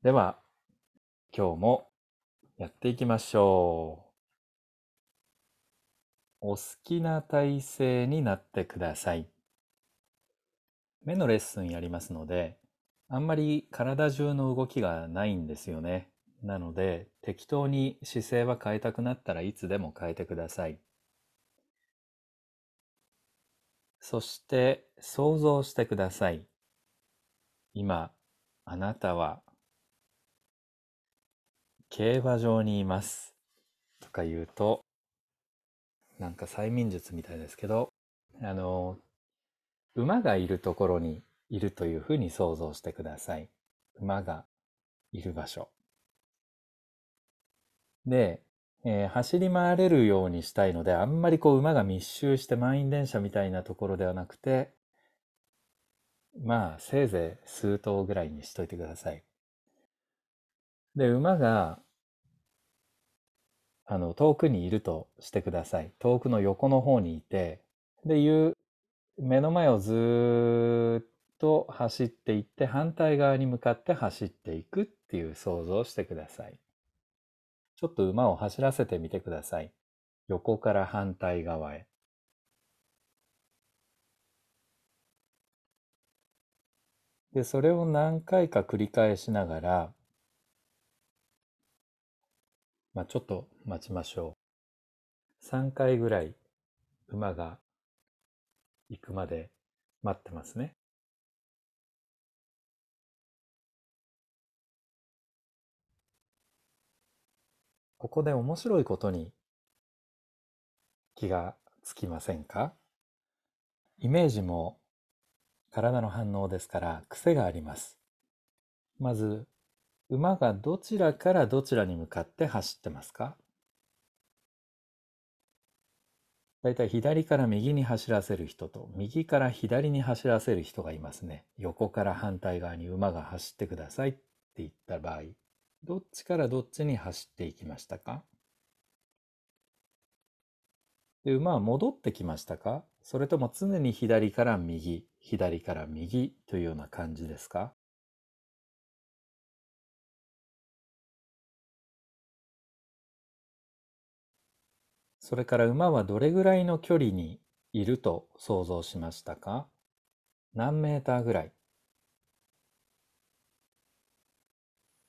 では、今日もやっていきましょう。お好きな体勢になってください。目のレッスンやりますので、あんまり体中の動きがないんですよね。なので、適当に姿勢は変えたくなったらいつでも変えてください。そして想像してください。今、あなたは競馬場にいます。とか言うと、なんか催眠術みたいですけど、あの、馬がいるところにいるというふうに想像してください。馬がいる場所。で、えー、走り回れるようにしたいので、あんまりこう馬が密集して満員電車みたいなところではなくて、まあ、せいぜい数頭ぐらいにしといてください。で、馬が、あの、遠くにいるとしてください。遠くの横の方にいて、で、いう、目の前をずっと走っていって、反対側に向かって走っていくっていう想像をしてください。ちょっと馬を走らせてみてください。横から反対側へ。で、それを何回か繰り返しながら、まあ、ちょっと待ちましょう。3回ぐらい馬が行くまで待ってますね。ここで面白いことに気がつきませんか？イメージも体の反応ですから癖があります。まず馬がどちらからどちらに向かって走ってますか？だいたい左から右に走らせる人と右から左に走らせる人がいますね。横から反対側に馬が走ってくださいって言った場合、どっちからどっちに走っていきましたか？で馬は戻ってきましたか？それとも常に左から右、左から右というような感じですか？それから馬はどれぐらいの距離にいると想像しましたか？何メーターぐらい？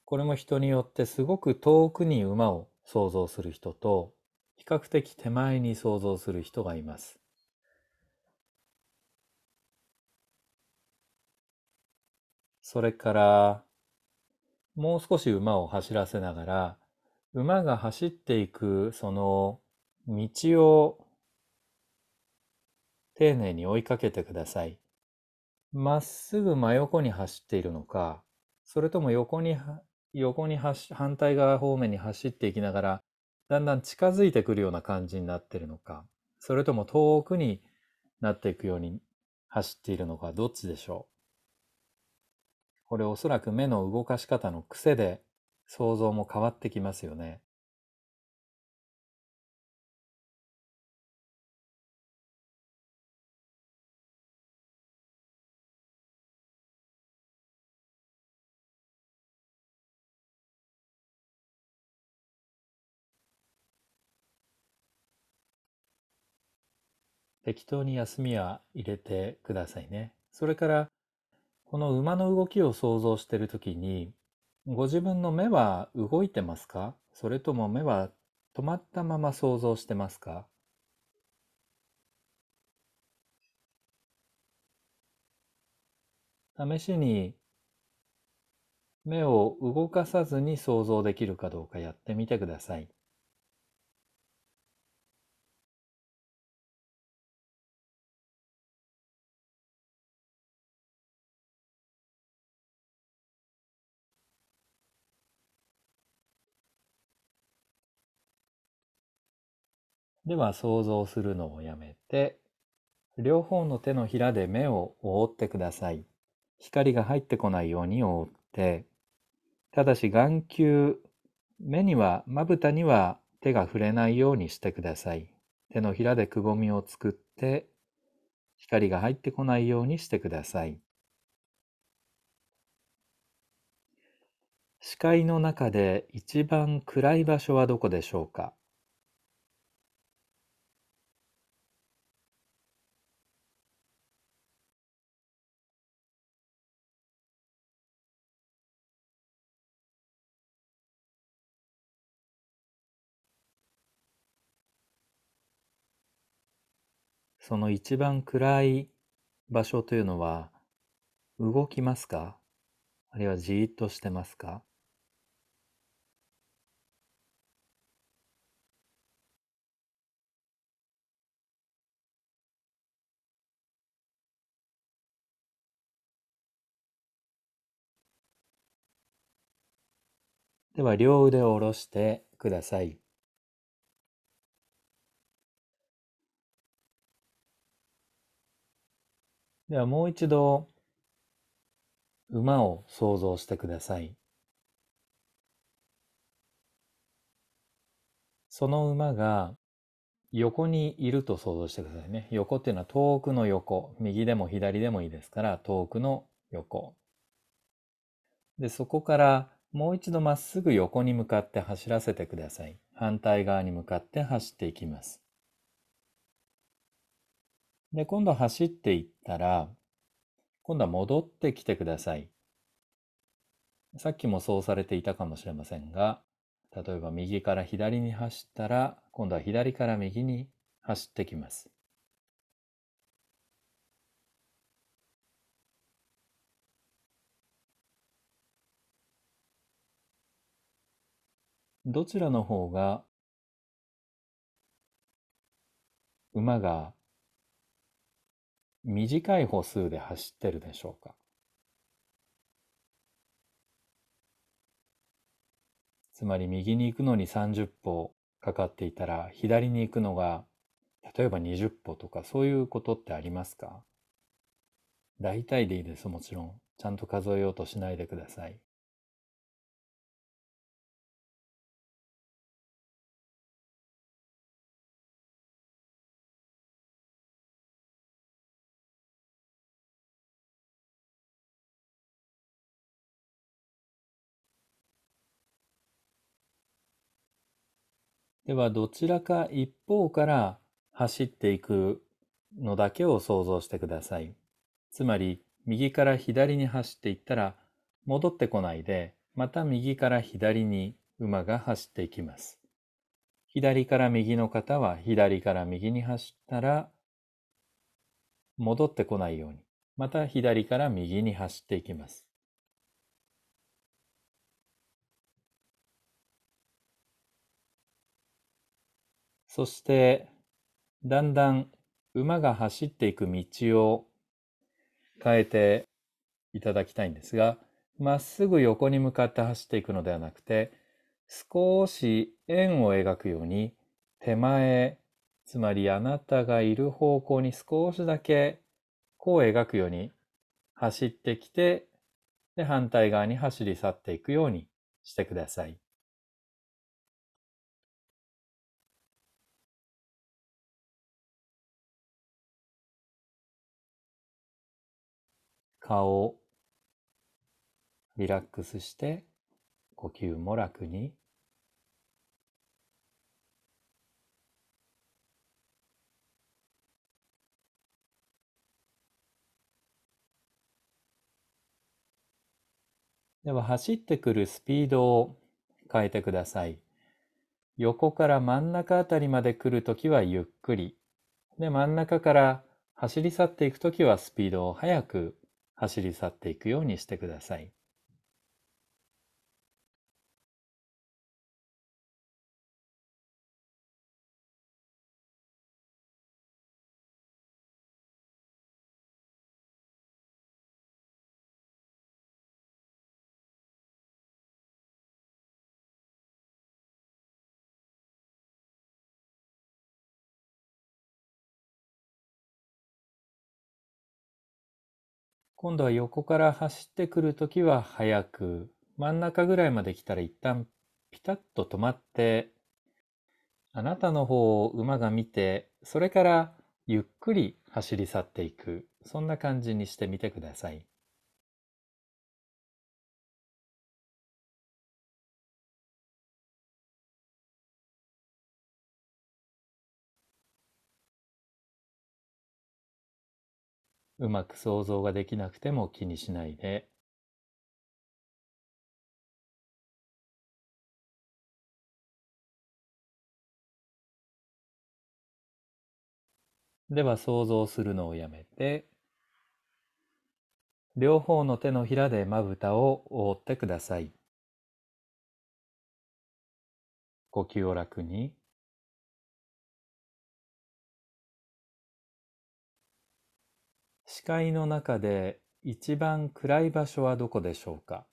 これも人によってすごく遠くに馬を想像する人と比較的手前に想像する人がいます。それからもう少し馬を走らせながら馬が走っていくその道を丁寧に追いかけてください。まっすぐ真横に走っているのか、それとも横に、横に反対側方面に走っていきながら、だんだん近づいてくるような感じになっているのか、それとも遠くになっていくように走っているのか、どっちでしょう？これおそらく目の動かし方の癖で想像も変わってきますよね。適当に休みは入れてくださいね。それから、この馬の動きを想像しているときに、ご自分の目は動いてますか？それとも目は止まったまま想像してますか？試しに目を動かさずに想像できるかどうかやってみてください。では想像するのをやめて、両方の手のひらで目を覆ってください。光が入ってこないように覆って、ただし眼球、目には、まぶたには手が触れないようにしてください。手のひらでくぼみを作って、光が入ってこないようにしてください。視界の中で一番暗い場所はどこでしょうか？その一番暗い場所というのは動きますか？あるいはじーっとしてますか？では両腕を下ろしてください。ではもう一度馬を想像してください。その馬が横にいると想像してくださいね。横っていうのは遠くの横。右でも左でもいいですから遠くの横。で、そこからもう一度まっすぐ横に向かって走らせてください。反対側に向かって走っていきます。で、今度走っていったら、今度は戻ってきてください。さっきもそうされていたかもしれませんが、例えば右から左に走ったら、今度は左から右に走ってきます。どちらの方が馬が短い歩数で走ってるでしょうか？つまり右に行くのに30歩かかっていたら左に行くのが例えば20歩とかそういうことってありますか？大体でいいですもちろん。ちゃんと数えようとしないでください。ではどちらか一方から走っていくのだけを想像してください。つまり右から左に走っていったら戻ってこないでまた右から左に馬が走っていきます。左から右の方は左から右に走ったら戻ってこないようにまた左から右に走っていきます。そしてだんだん馬が走っていく道を変えていただきたいんですがまっすぐ横に向かって走っていくのではなくて少し円を描くように手前つまりあなたがいる方向に少しだけこう描くように走ってきてで反対側に走り去っていくようにしてください。顔をリラックスして呼吸も楽にでは走ってくるスピードを変えてください。横から真ん中あたりまで来るときはゆっくり。で、真ん中から走り去っていくときはスピードを速く走り去っていくようにしてください。今度は横から走ってくるときは速く、真ん中ぐらいまで来たら一旦ピタッと止まって、あなたの方を馬が見て、それからゆっくり走り去っていく、そんな感じにしてみてください。うまく想像ができなくても気にしないで、では想像するのをやめて、両方の手のひらでまぶたを覆ってください。呼吸を楽に。視界の中で一番暗い場所はどこでしょうか？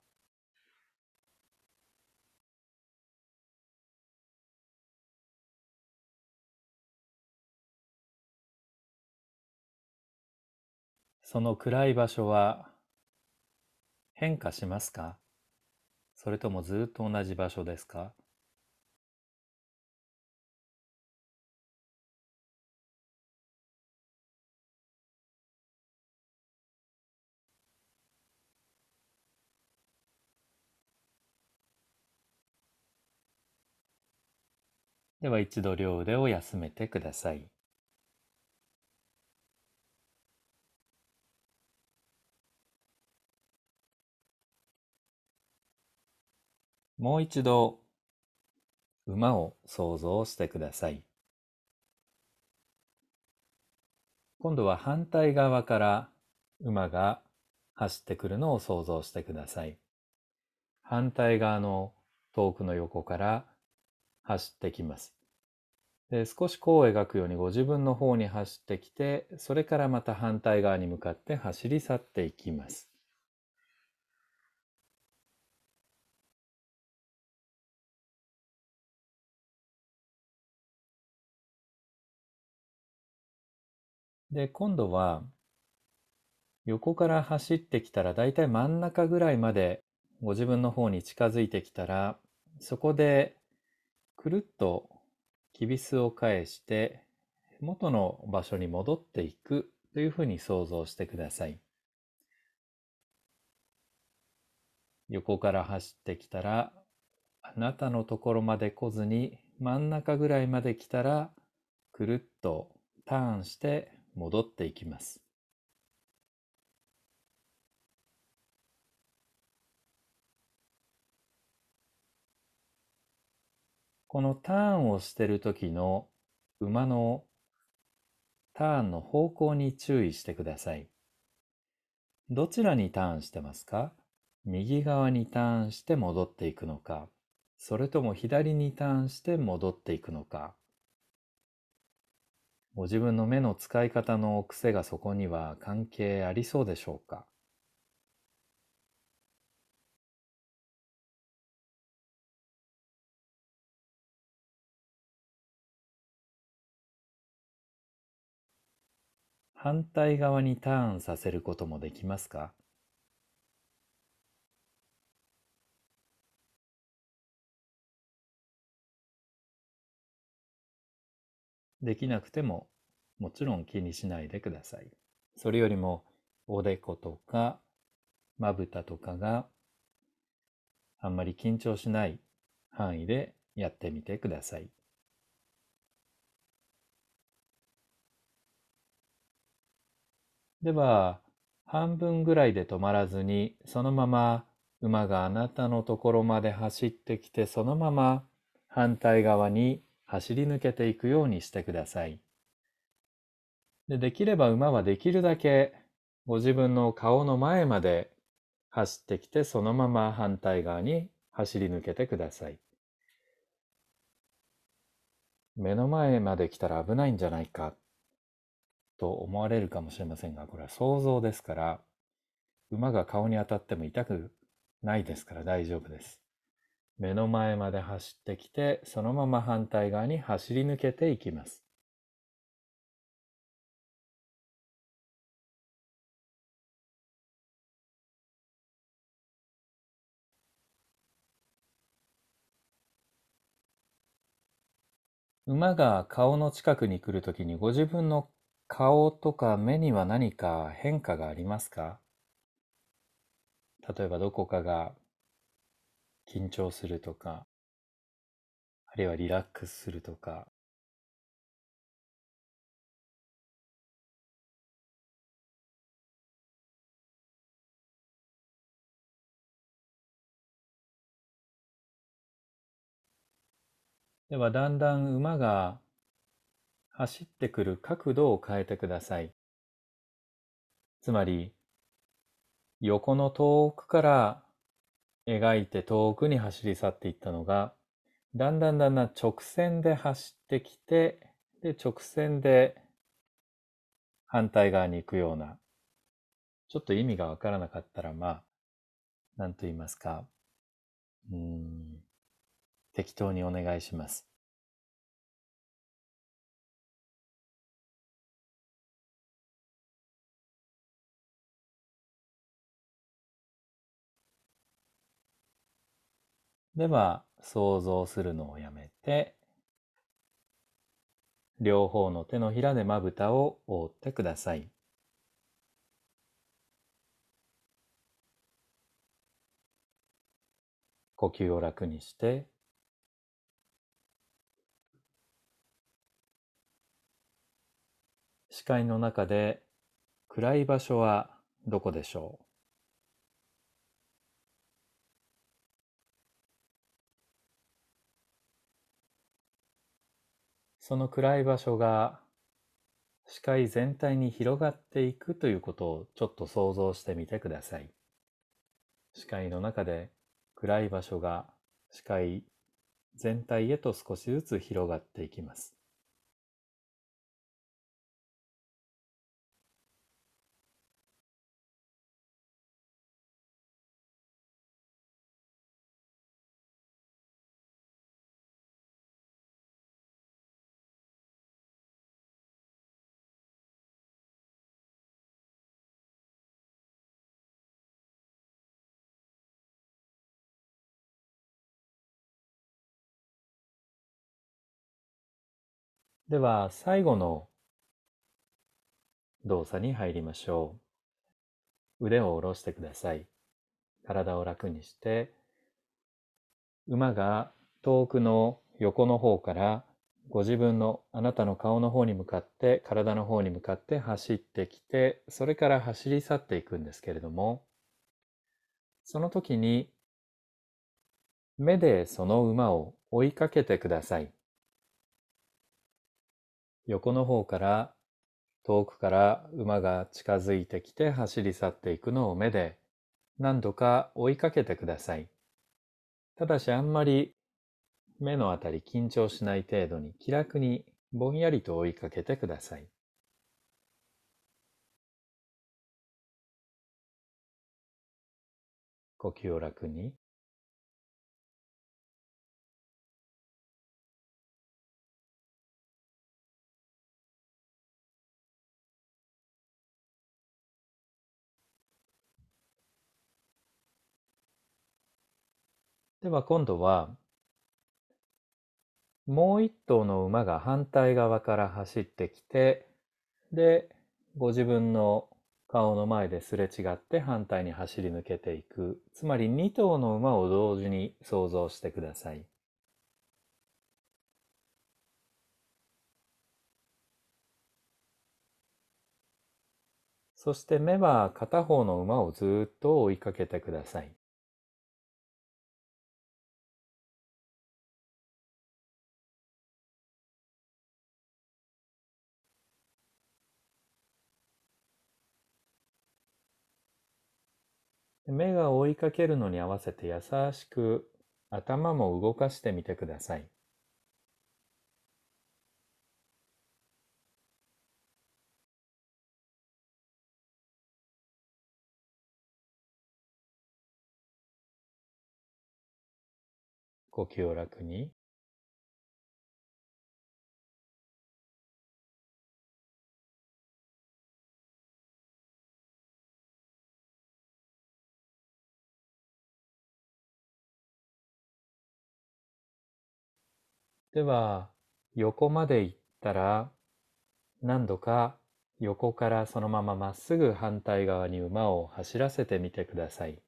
その暗い場所は変化しますか？それともずっと同じ場所ですか？では一度両腕を休めてください。もう一度馬を想像してください。今度は反対側から馬が走ってくるのを想像してください。反対側の遠くの横から走ってきます。で少し弧を描くようにご自分の方に走ってきて、それからまた反対側に向かって走り去っていきます。で、今度は、横から走ってきたら、だいたい真ん中ぐらいまでご自分の方に近づいてきたら、そこでくるっときびすを返して元の場所に戻っていくというふうに想像してください。横から走ってきたらあなたのところまで来ずに真ん中ぐらいまで来たらくるっとターンして戻っていきます。このターンをしてる時の馬のターンの方向に注意してください。どちらにターンしてますか？右側にターンして戻っていくのか、それとも左にターンして戻っていくのか。ご自分の目の使い方の癖がそこには関係ありそうでしょうか？反対側にターンさせることもできますか？できなくてももちろん気にしないでください。それよりもおでことかまぶたとかがあんまり緊張しない範囲でやってみてください。では、半分ぐらいで止まらずに、そのまま馬があなたのところまで走ってきて、そのまま反対側に走り抜けていくようにしてください。でできれば馬はできるだけご自分の顔の前まで走ってきてそのまま反対側に走り抜けてください。目の前まで来たら危ないんじゃないかと思われるかもしれませんがこれは想像ですから馬が顔に当たっても痛くないですから大丈夫です。目の前まで走ってきて、そのまま反対側に走り抜けていきます。馬が顔の近くに来るときにご自分の顔とか目には何か変化がありますか？例えばどこかが緊張するとか、あるいはリラックスするとか、ではだんだん馬が走ってくる角度を変えてください。つまり、横の遠くから描いて遠くに走り去っていったのが、だんだんだんだん直線で走ってきて、で、直線で反対側に行くような、ちょっと意味がわからなかったら、まあ、なんと言いますか、うん、適当にお願いします。では、想像するのをやめて、両方の手のひらでまぶたを覆ってください。呼吸を楽にして、視界の中で暗い場所はどこでしょう？その暗い場所が視界全体に広がっていくということをちょっと想像してみてください。視界の中で暗い場所が視界全体へと少しずつ広がっていきます。では、最後の動作に入りましょう。腕を下ろしてください。体を楽にして、馬が遠くの横の方からご自分のあなたの顔の方に向かって体の方に向かって走ってきてそれから走り去っていくんですけれどもその時に目でその馬を追いかけてください。横の方から遠くから馬が近づいてきて走り去っていくのを目で何度か追いかけてください。ただしあんまり目のあたり緊張しない程度に気楽にぼんやりと追いかけてください。呼吸を楽に。では今度は、もう一頭の馬が反対側から走ってきて、で、ご自分の顔の前ですれ違って反対に走り抜けていく。つまり2頭の馬を同時に想像してください。そして目は片方の馬をずっと追いかけてください。目が追いかけるのに合わせて優しく頭も動かしてみてください。呼吸を楽に。では、横まで行ったら、何度か横からそのまままっすぐ反対側に馬を走らせてみてください。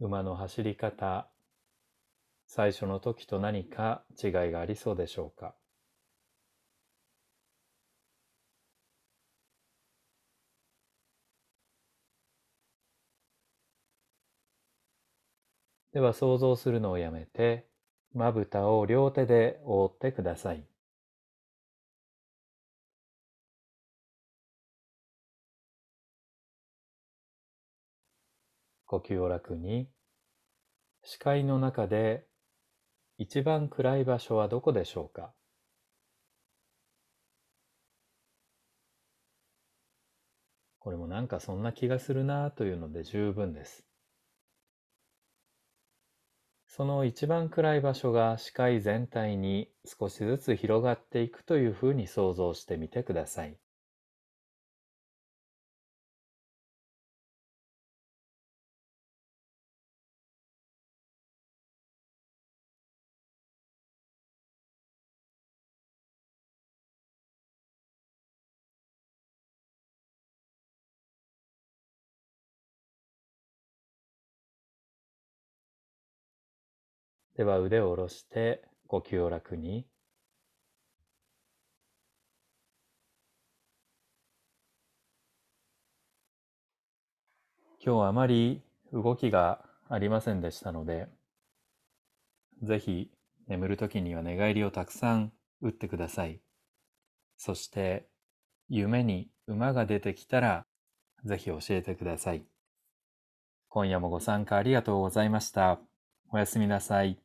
馬の走り方、最初の時と何か違いがありそうでしょうか？では想像するのをやめてまぶたを両手で覆ってください。呼吸を楽に。視界の中で一番暗い場所はどこでしょうか？これもなんかそんな気がするなというので十分です。その一番暗い場所が視界全体に少しずつ広がっていくというふうに想像してみてください。では腕を下ろして呼吸を楽に。今日はあまり動きがありませんでしたので、ぜひ眠るときには寝返りをたくさん打ってください。そして夢に馬が出てきたらぜひ教えてください。今夜もご参加ありがとうございました。おやすみなさい。